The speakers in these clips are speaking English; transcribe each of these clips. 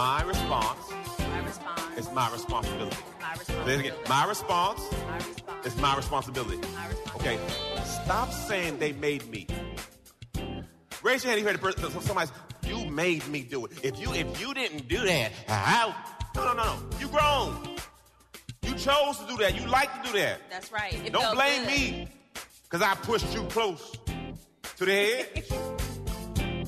My response, My response. is my responsibility. My Say it response. again. My response My response. is my responsibility. My response. Okay. Stop saying they made me. Raise your hand if you heard the person. Somebody, you made me do it. If you if you didn't do that, how? No, no, no, no. You grown. You chose to do that. You like to do that. That's right. It Don't blame good. me, cause I pushed you close to the edge.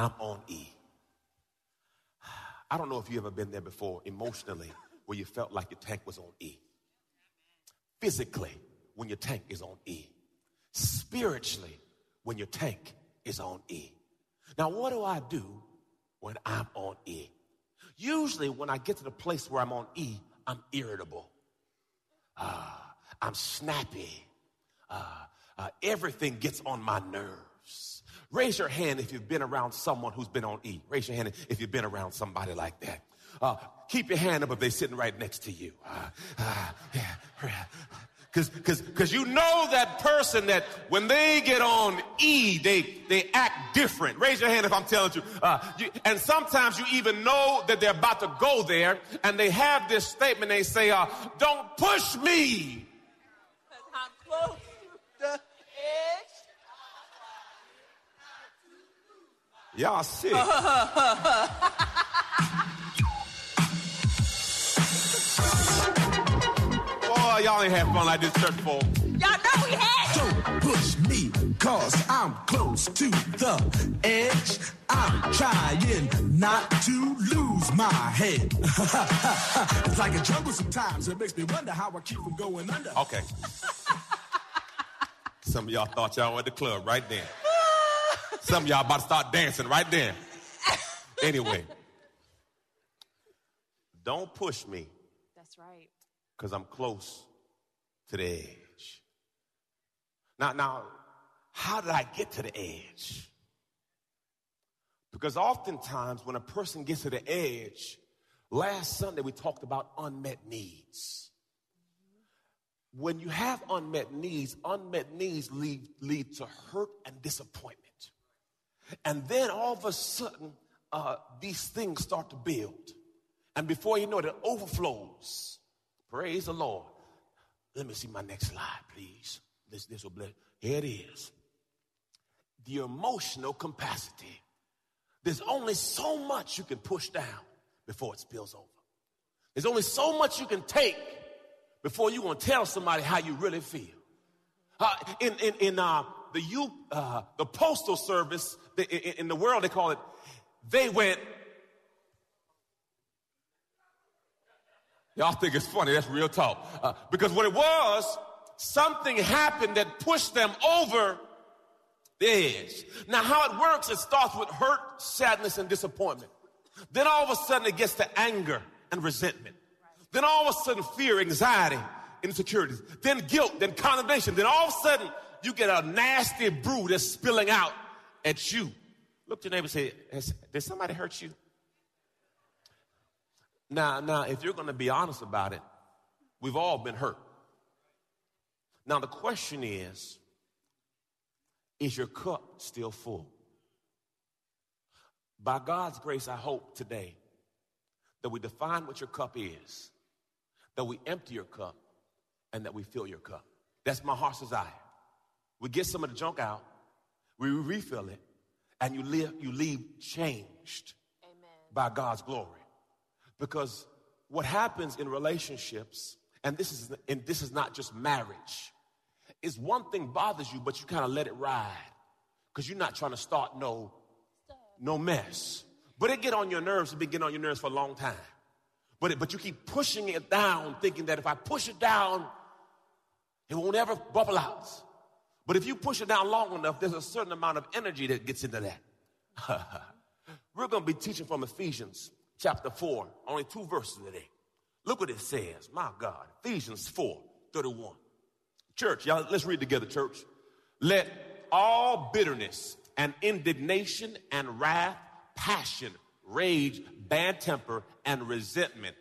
I'm on E. I don't know if you've ever been there before emotionally where you felt like your tank was on E. Physically, when your tank is on E. Spiritually, when your tank is on E. Now, what do I do when I'm on E? Usually, when I get to the place where I'm on E, I'm irritable. Ah, I'm snappy. Uh, uh, everything gets on my nerves. Raise your hand if you've been around someone who's been on E. Raise your hand if you've been around somebody like that. Uh, keep your hand up if they're sitting right next to you. yeah, Because cause, cause you know that person that when they get on E, they, they act different. Raise your hand if I'm telling you. Uh, you. And sometimes you even know that they're about to go there, and they have this statement. They say, uh, Don't push me. I'm close to the edge. Y'all sick. Boy, y'all ain't had fun like this church before. Y'all know we had it. Don't push me, cause I'm close to the edge. I'm trying not to lose my head. it's like a jungle sometimes. It makes me wonder how I keep from going under. Okay. Some of y'all thought y'all were at the club right then. Some of y'all about to start dancing right then. Anyway, don't push me That's right. because I'm close to the edge. Now, now, how did I get to the edge? Because oftentimes when a person gets to the edge, last Sunday we talked about unmet needs. When you have unmet needs, unmet needs lead, lead to hurt and disappointment. And then all of a sudden, uh, these things start to build. And before you know it, it overflows. Praise the Lord. Let me see my next slide, please. This, this will bless. Here it is. The emotional capacity. There's only so much you can push down before it spills over. There's only so much you can take before you want to tell somebody how you really feel. Uh, in in, in uh, the U, uh, the postal service the, in, in the world, they call it. They went. Y'all think it's funny? That's real talk. Uh, because what it was, something happened that pushed them over the edge. Now, how it works, it starts with hurt, sadness, and disappointment. Then all of a sudden, it gets to anger and resentment. Then all of a sudden, fear, anxiety, insecurities. Then guilt, then condemnation. Then all of a sudden, you get a nasty brew that's spilling out at you. Look to your neighbor and say, "Has- Did somebody hurt you? Now, now, if you're going to be honest about it, we've all been hurt. Now, the question is is your cup still full? By God's grace, I hope today that we define what your cup is, that we empty your cup, and that we fill your cup. That's my heart's desire. We get some of the junk out, we refill it, and you live, you leave changed by God's glory. Because what happens in relationships, and this is and this is not just marriage, is one thing bothers you, but you kind of let it ride. Because you're not trying to start no no mess. But it get on your nerves, it been getting on your nerves for a long time. But, it, but you keep pushing it down, thinking that if I push it down, it won't ever bubble out. But if you push it down long enough, there's a certain amount of energy that gets into that. We're going to be teaching from Ephesians chapter 4, only two verses today. Look what it says. My God, Ephesians 4 31. Church, y'all, let's read together, church. Let all bitterness and indignation and wrath, passion, rage, bad temper, and resentment,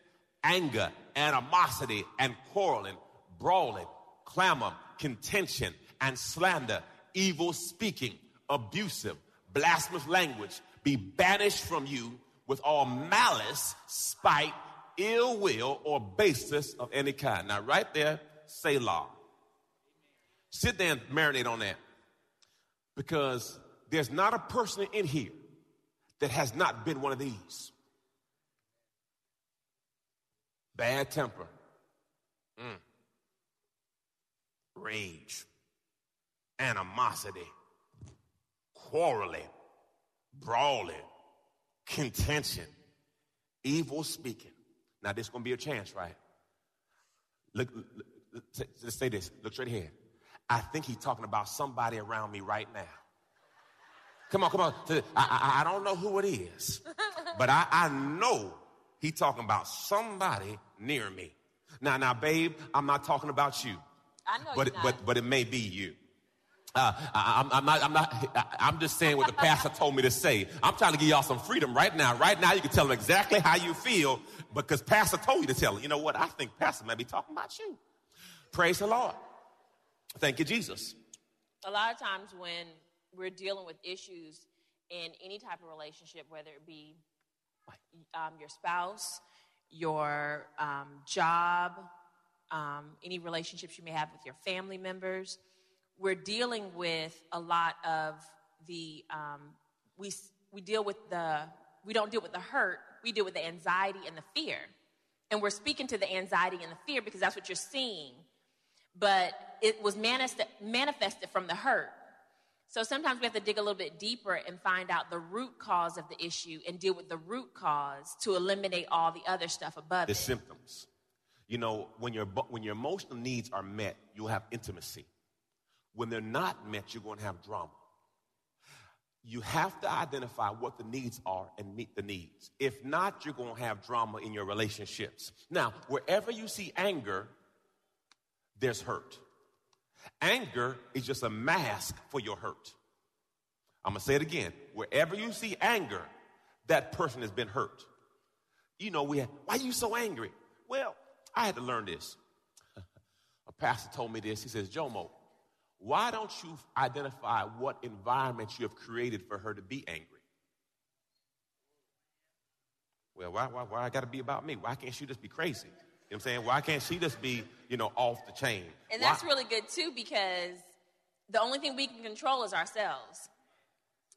anger, animosity, and quarreling, brawling, clamor, contention, and slander, evil speaking, abusive, blasphemous language be banished from you with all malice, spite, ill will, or basis of any kind. Now, right there, Selah. Sit there and marinate on that. Because there's not a person in here that has not been one of these. Bad temper, mm. rage, animosity, quarreling, brawling, contention, evil speaking. Now, this is going to be a chance, right? Look, look, let's say this. Look straight ahead. I think he's talking about somebody around me right now. Come on, come on. I, I, I don't know who it is, but I, I know he's talking about somebody near me. Now, now, babe, I'm not talking about you. I know but, but, but it may be you. Uh, I, I'm, I'm not, I'm not, I'm just saying what the pastor told me to say. I'm trying to give y'all some freedom right now. Right now, you can tell them exactly how you feel because pastor told you to tell them. You know what? I think pastor may be talking about you. Praise the Lord. Thank you, Jesus. A lot of times when we're dealing with issues in any type of relationship, whether it be um, your spouse, your um, job, um, any relationships you may have with your family members, we're dealing with a lot of the um, we we deal with the we don't deal with the hurt, we deal with the anxiety and the fear, and we're speaking to the anxiety and the fear because that's what you're seeing, but it was manifested manifested from the hurt. So sometimes we have to dig a little bit deeper and find out the root cause of the issue and deal with the root cause to eliminate all the other stuff above The it. symptoms. You know, when your when your emotional needs are met, you'll have intimacy. When they're not met, you're going to have drama. You have to identify what the needs are and meet the needs. If not, you're going to have drama in your relationships. Now, wherever you see anger, there's hurt. Anger is just a mask for your hurt. I'm going to say it again. Wherever you see anger, that person has been hurt. You know, we had, why are you so angry? Well, I had to learn this. a pastor told me this. He says, Jomo, why don't you identify what environment you have created for her to be angry? Well, why, why, why I got to be about me? Why can't she just be crazy? You know what I'm saying? Why can't she just be, you know, off the chain? And Why- that's really good too because the only thing we can control is ourselves.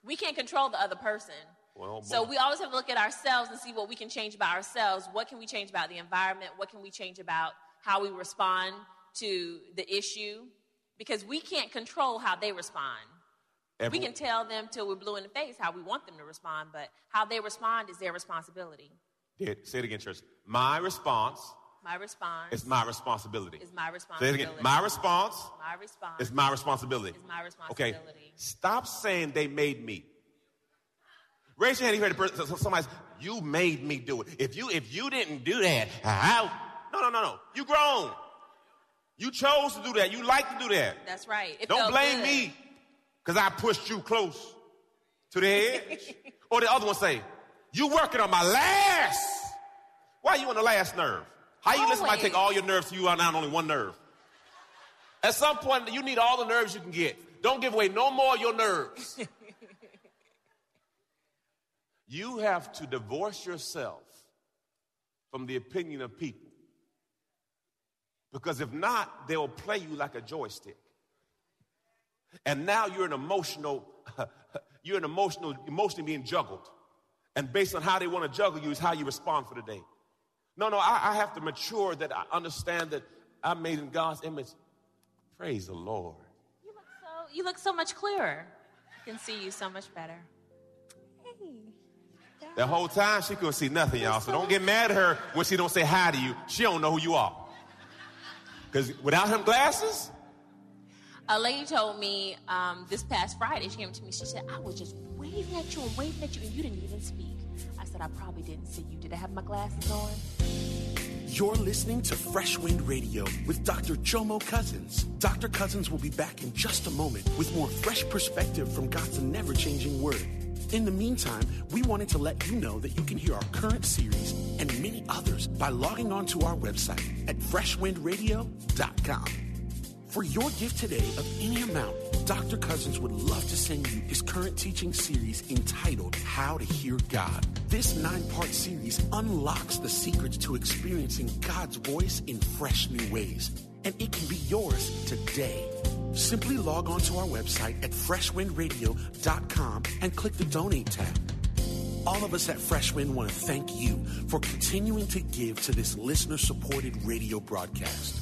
We can't control the other person. Well, So boy. we always have to look at ourselves and see what we can change about ourselves. What can we change about the environment? What can we change about how we respond to the issue? Because we can't control how they respond. Every- we can tell them till we're blue in the face how we want them to respond, but how they respond is their responsibility. Say it again, church. My response My response is my responsibility. is my responsibility. Say it again. My response my response is my responsibility. is my Okay. Stop saying they made me. Raise your hand. if You heard the person. Somebody. You made me do it. If you if you didn't do that, how? No, no, no, no. You grown. You chose to do that. You like to do that. That's right. It Don't blame good. me because I pushed you close to the edge. or the other one say, you working on my last Why are you on the last nerve? How you let somebody Always. take all your nerves to you are now on only one nerve? At some point, you need all the nerves you can get. Don't give away no more of your nerves. you have to divorce yourself from the opinion of people. Because if not, they will play you like a joystick. And now you're an emotional, you're an emotional, emotionally being juggled. And based on how they want to juggle you is how you respond for the day. No, no, I, I have to mature that I understand that I'm made in God's image. Praise the Lord. You look so you look so much clearer. I can see you so much better. Hey. The whole time she couldn't see nothing, y'all. So don't get mad at her when she don't say hi to you. She don't know who you are. Because without him glasses, A lady told me um, this past Friday, she came to me, she said, I was just waving at you and waving at you, and you didn't even speak. I said, I probably didn't see you. Did I have my glasses on? You're listening to Fresh Wind Radio with Dr. Jomo Cousins. Dr. Cousins will be back in just a moment with more fresh perspective from God's never changing word. In the meantime, we wanted to let you know that you can hear our current series and many others by logging on to our website at freshwindradio.com. For your gift today of any amount, Dr. Cousins would love to send you his current teaching series entitled How to Hear God. This nine part series unlocks the secrets to experiencing God's voice in fresh new ways, and it can be yours today. Simply log on to our website at freshwindradio.com and click the donate tab. All of us at Freshwind want to thank you for continuing to give to this listener supported radio broadcast.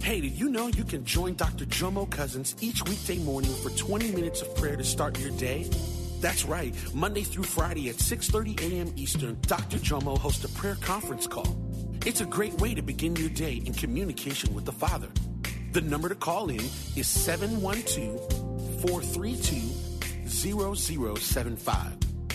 Hey, did you know you can join Dr. Jomo Cousins each weekday morning for 20 minutes of prayer to start your day? That's right. Monday through Friday at 6:30 a.m. Eastern, Dr. Jomo hosts a prayer conference call. It's a great way to begin your day in communication with the Father. The number to call in is 712-432-0075.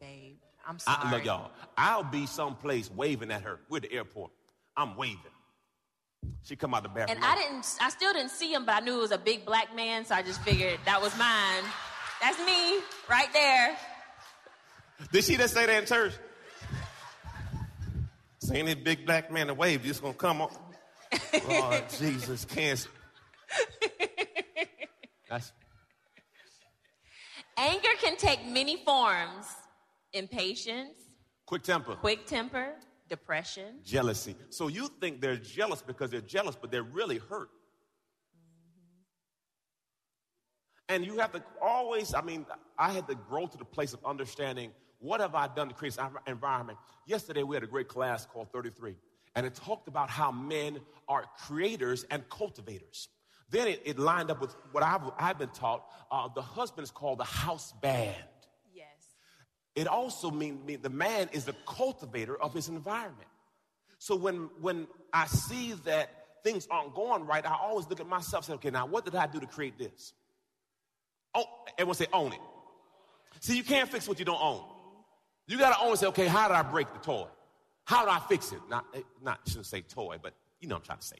Babe. I'm I, look, y'all, I'll be someplace waving at her. We're at the airport. I'm waving. She come out the bathroom. And I didn't, I still didn't see him, but I knew it was a big black man, so I just figured that was mine. That's me, right there. Did she just say that in church? Saying this big black man, the wave just gonna come on. Lord Jesus, can't. That's Anger can take many forms impatience, quick temper, quick temper, depression. jealousy. So you think they're jealous because they're jealous, but they're really hurt. And you have to always, I mean, I had to grow to the place of understanding what have I done to create this environment. Yesterday we had a great class called 33, and it talked about how men are creators and cultivators. Then it, it lined up with what I've, I've been taught. Uh, the husband is called the house band. It also means mean, the man is the cultivator of his environment. So when when I see that things aren't going right, I always look at myself and say, okay, now what did I do to create this? Oh, everyone say own it. See, you can't fix what you don't own. You gotta own and say, okay, how did I break the toy? How did I fix it? Not, eh, not shouldn't say toy, but you know what I'm trying to say.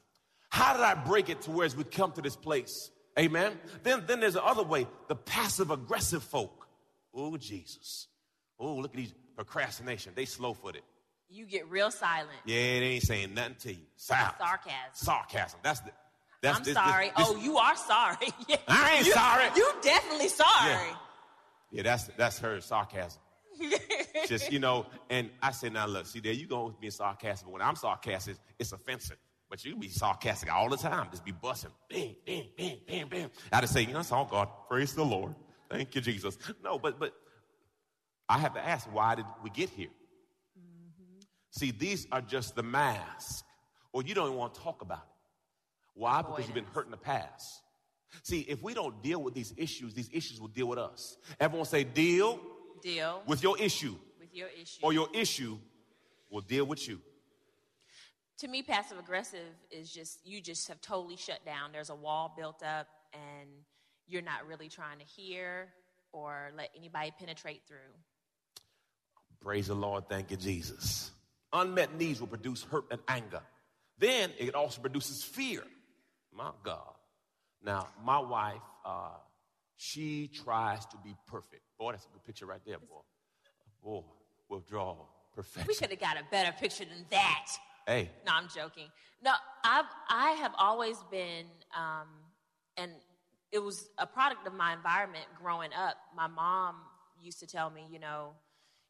How did I break it to where we come to this place? Amen. Then, then there's the other way, the passive aggressive folk. Oh, Jesus. Oh, look at these procrastination. They slow footed. You get real silent. Yeah, they ain't saying nothing to you. Silence. Sarcasm. Sarcasm. That's the. That's I'm this- sorry. this- oh, you are sorry. Yeah. I ain't You- sorry. You definitely sorry. Yeah. Yeah, that's that's her sarcasm. Just you know, and I said, now look, see there you go with being sarcastic. But when I'm sarcastic, it's offensive. But you can be sarcastic all the time, just be busting, bam, bam, bam, bam, bam. I just say, you know, that's all oh God. Praise the Lord. Thank you, Jesus. No, but but I have to ask, why did we get here? Mm-hmm. See, these are just the mask, or you don't even want to talk about it. Why? Because you've been hurt in the past. See, if we don't deal with these issues, these issues will deal with us. Everyone say, deal, deal with your issue. With your issue. Or your issue will deal with you. To me, passive aggressive is just, you just have totally shut down. There's a wall built up, and you're not really trying to hear or let anybody penetrate through. Praise the Lord. Thank you, Jesus. Unmet needs will produce hurt and anger. Then it also produces fear. My God. Now, my wife, uh, she tries to be perfect. Boy, that's a good picture right there, boy. Boy, withdrawal, perfection. We could have got a better picture than that. Hey. No, I'm joking. No, I've, I have always been, um, and it was a product of my environment growing up. My mom used to tell me, you know,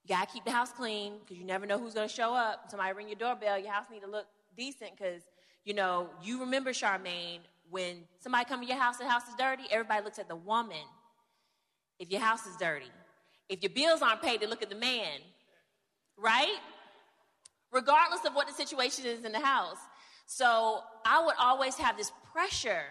you gotta keep the house clean because you never know who's gonna show up. Somebody ring your doorbell, your house need to look decent because, you know, you remember Charmaine when somebody come to your house the house is dirty, everybody looks at the woman. If your house is dirty, if your bills aren't paid, they look at the man, right? Regardless of what the situation is in the house. So I would always have this pressure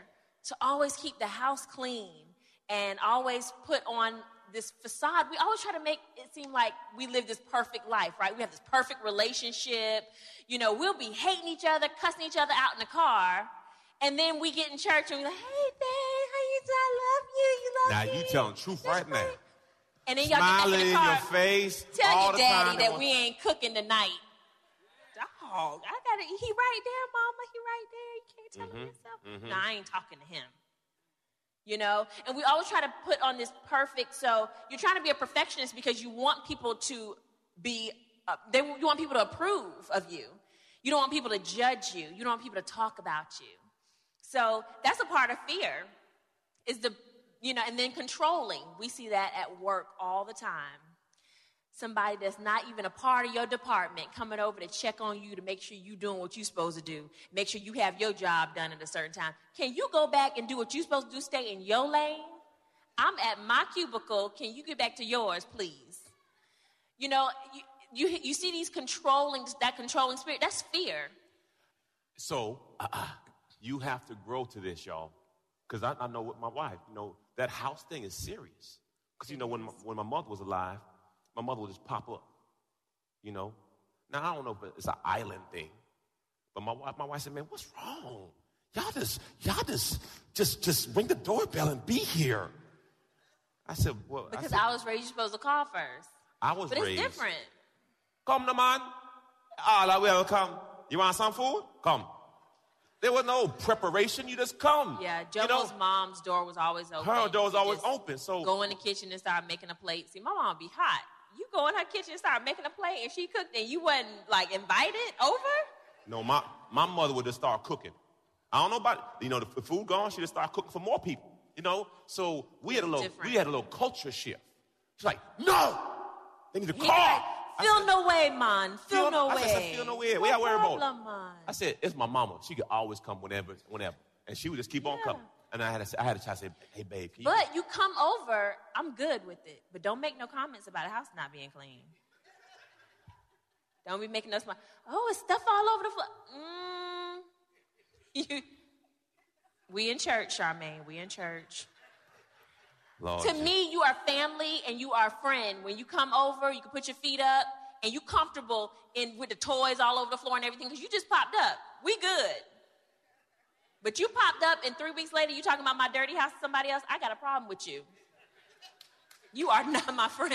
to always keep the house clean and always put on this facade. We always try to make it seem like we live this perfect life, right? We have this perfect relationship. You know, we'll be hating each other, cussing each other out in the car and then we get in church and we're like, hey, babe, how you doing? I love you. You love now me. Now you telling truth right now. And then y'all Smiling get in, the car, your face. Tell your daddy that we ain't cooking tonight. Dog, I gotta. He right there, mama. He right there. You can't tell mm-hmm, him yourself. Mm-hmm. No, I ain't talking to him. You know, and we always try to put on this perfect. So you're trying to be a perfectionist because you want people to be. Uh, they, you want people to approve of you. You don't want people to judge you. You don't want people to talk about you. So that's a part of fear, is the, you know, and then controlling. We see that at work all the time. Somebody that's not even a part of your department coming over to check on you to make sure you're doing what you're supposed to do, make sure you have your job done at a certain time. Can you go back and do what you're supposed to do, stay in your lane? I'm at my cubicle. Can you get back to yours, please? You know, you, you, you see these controlling, that controlling spirit, that's fear. So, uh, you have to grow to this, y'all. Because I, I, know with my wife, you know, that house thing is serious. Because, you know, when my, when my mother was alive, my mother would just pop up, you know. Now, I don't know if it's an island thing, but my wife, my wife said, man, what's wrong? Y'all just, y'all just, just, just ring the doorbell and be here. I said, well, because I, said, I was raised, you're supposed to call first. I was but raised. But it's different. Come, the man. Ah, like, well, come. You want some food? Come. There was no preparation. You just come. Yeah, Jomo's you know? mom's door was always open. Her door was always open. So go in the kitchen and start making a plate. See, my mom be hot. You go in her kitchen and start making a plate, and she cooked, and you wasn't like invited over. No, my my mother would just start cooking. I don't know about you know the food gone. She just start cooking for more people. You know, so we had a little Different. we had a little culture shift. She's like, no, they need to call. Feel said, no way, man. Feel, feel no way. I said, feel no way. We got worry about man. I said, it's my mama. She could always come whenever, whenever. And she would just keep yeah. on coming. And I had to, I had to try to say, hey, babe. You but you come over, I'm good with it. But don't make no comments about a house not being clean. Don't be making us, oh, it's stuff all over the floor. Mm. we in church, Charmaine. We in church. Lord to me, you are family and you are a friend. When you come over, you can put your feet up and you comfortable in with the toys all over the floor and everything because you just popped up. We good. But you popped up and three weeks later you talking about my dirty house to somebody else. I got a problem with you. You are not my friend.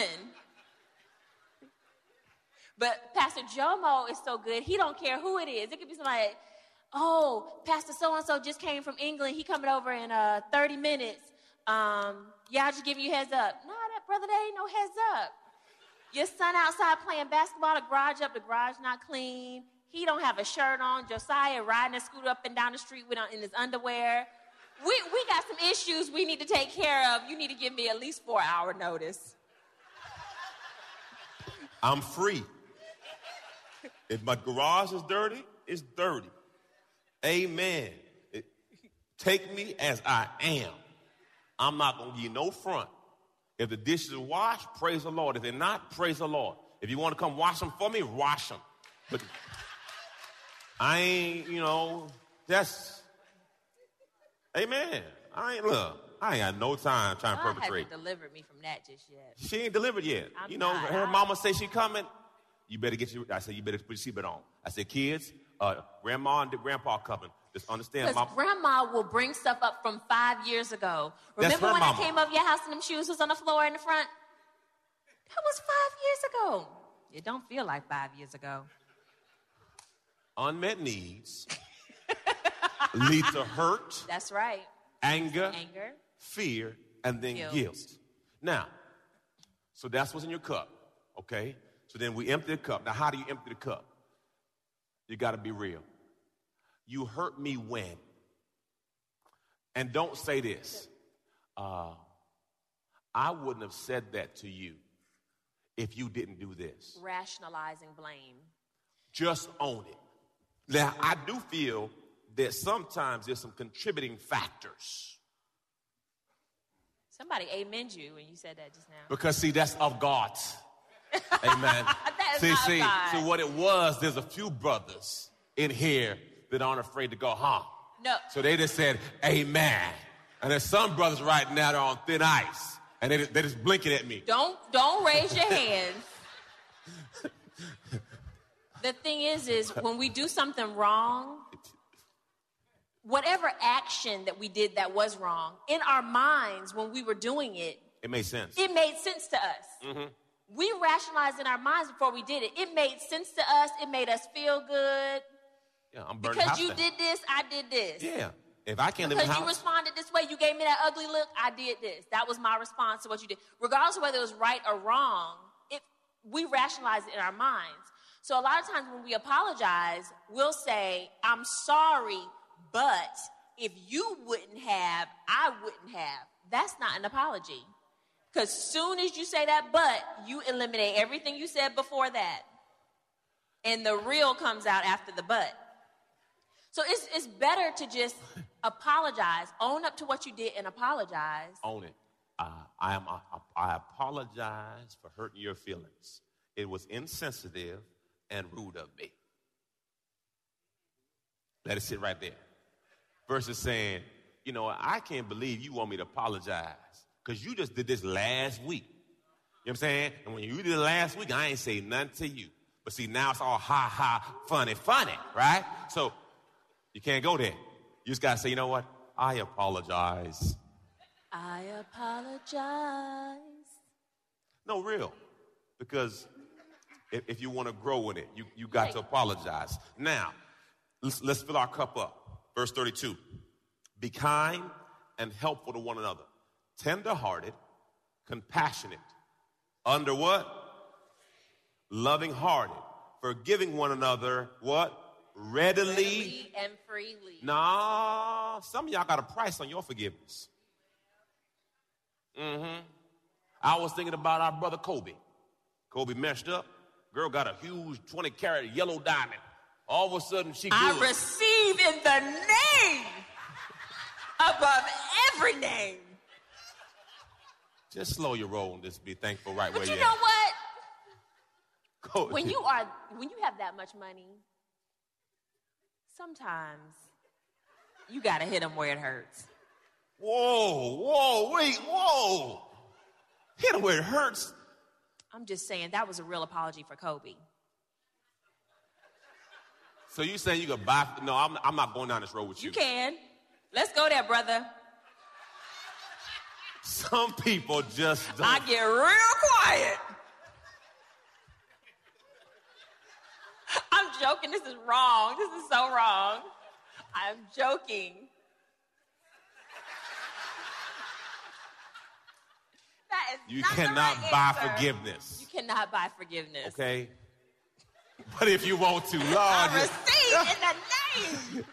But Pastor Jomo is so good. He don't care who it is. It could be somebody. Oh, Pastor so and so just came from England. He coming over in uh, 30 minutes. Um, yeah, I just giving you heads up. No, that brother, there ain't no heads up. Your son outside playing basketball, the garage up, the garage not clean. He don't have a shirt on. Josiah riding a scooter up and down the street with uh, in his underwear. We, we got some issues we need to take care of. You need to give me at least four hour notice. I'm free. If my garage is dirty, it's dirty. Amen. It, take me as I am. I'm not going to give no front. If the dishes are washed, praise the Lord. If they're not, praise the Lord. If you want to come wash them for me, wash them. But I ain't, you know, that's Amen. I ain't look. I ain't got no time trying to God perpetrate. hasn't delivered me from that just yet. She ain't delivered yet. I'm you know, not. her I- mama say she coming. You better get your. I said you better put your seatbelt on. I said kids, uh, grandma and grandpa coming. Just understand, Because mom. grandma will bring stuff up from five years ago. Remember when mama. I came over your house and them shoes was on the floor in the front? That was five years ago. It don't feel like five years ago. Unmet needs lead to hurt, That's right. anger, Anger. fear, and then Guilt. guilt. Now, so that's what's in your cup, okay? So then we empty the cup. Now, how do you empty the cup? You got to be real. You hurt me when? And don't say this. Uh, I wouldn't have said that to you if you didn't do this. Rationalizing blame. Just own it. Now, I do feel that sometimes there's some contributing factors. Somebody amened you when you said that just now. Because see, that's of God. Amen. See, see, so what it was, there's a few brothers in here that aren't afraid to go huh? No. So they just said, Amen. And there's some brothers right now that are on thin ice. And they, they're just blinking at me. Don't don't raise your hands. The thing is, is when we do something wrong, whatever action that we did that was wrong, in our minds when we were doing it, It made sense. it made sense to us. Mhm. We rationalized in our minds before we did it. It made sense to us. It made us feel good. Yeah, I'm burning Because you down. did this, I did this. Yeah. If I can't live in Because the you house, responded this way, you gave me that ugly look, I did this. That was my response to what you did. Regardless of whether it was right or wrong, it, we rationalize it in our minds. So a lot of times when we apologize, we'll say, I'm sorry, but if you wouldn't have, I wouldn't have. That's not an apology. Because soon as you say that but, you eliminate everything you said before that. And the real comes out after the but. So it's, it's better to just apologize, own up to what you did and apologize. own it. Uh, I, am, I, I apologize for hurting your feelings. It was insensitive and rude of me. Let it sit right there. Versus saying, you know, I can't believe you want me to apologize because you just did this last week. You know what I'm saying? And when you did it last week, I ain't say nothing to you. But see, now it's all ha ha, funny, funny, right? So you can't go there. You just got to say, you know what? I apologize. I apologize. No, real. Because if, if you want to grow in it, you, you got to apologize. Now, let's, let's fill our cup up. Verse 32. Be kind and helpful to one another, tender-hearted, compassionate, under what? Loving-hearted, forgiving one another, what? Readily. Readily and freely. Nah, some of y'all got a price on your forgiveness. Mm-hmm. I was thinking about our brother Kobe. Kobe messed up. Girl got a huge 20 carat yellow diamond. All of a sudden, she I good. receive in the name above every name. Just slow your roll and just be thankful right But where you you're know at. what? Go- When you are when you have that much money, sometimes you gotta hit them where it hurts. Whoa, whoa, wait, whoa. Hit him where it hurts. I'm just saying that was a real apology for Kobe. So you saying you could buy? No, I'm, I'm not going down this road with you. You can. Let's go there, brother. Some people just don't. I get real quiet. I'm joking. This is wrong. This is so wrong. I'm joking. That is You cannot right buy answer. forgiveness. You cannot buy forgiveness. Okay? But if you want to, Lord, I receive in the name.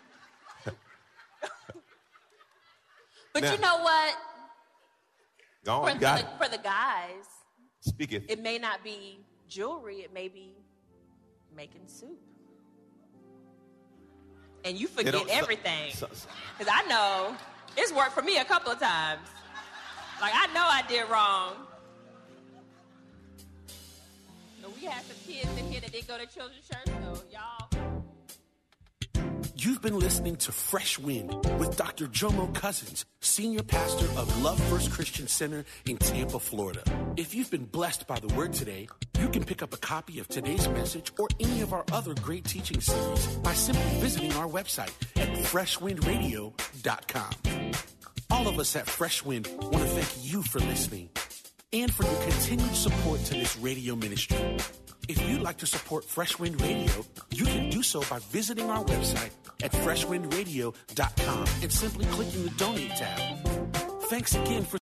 but Now- you know what? Go on, for, the, for the guys, Speak it. it may not be jewelry, it may be making soup. And you forget everything. Because I know it's worked for me a couple of times. Like, I know I did wrong. But we had some kids in here that didn't go to children's church, so y'all. You've been listening to Fresh Wind with Dr. Jomo Cousins, Senior Pastor of Love First Christian Center in Tampa, Florida. If you've been blessed by the word today, you can pick up a copy of today's message or any of our other great teaching series by simply visiting our website at freshwindradio.com. All of us at Fresh Wind want to thank you for listening and for your continued support to this radio ministry. If you'd like to support Fresh Wind Radio, you can do so by visiting our website at freshwindradio.com and simply clicking the donate tab. Thanks again for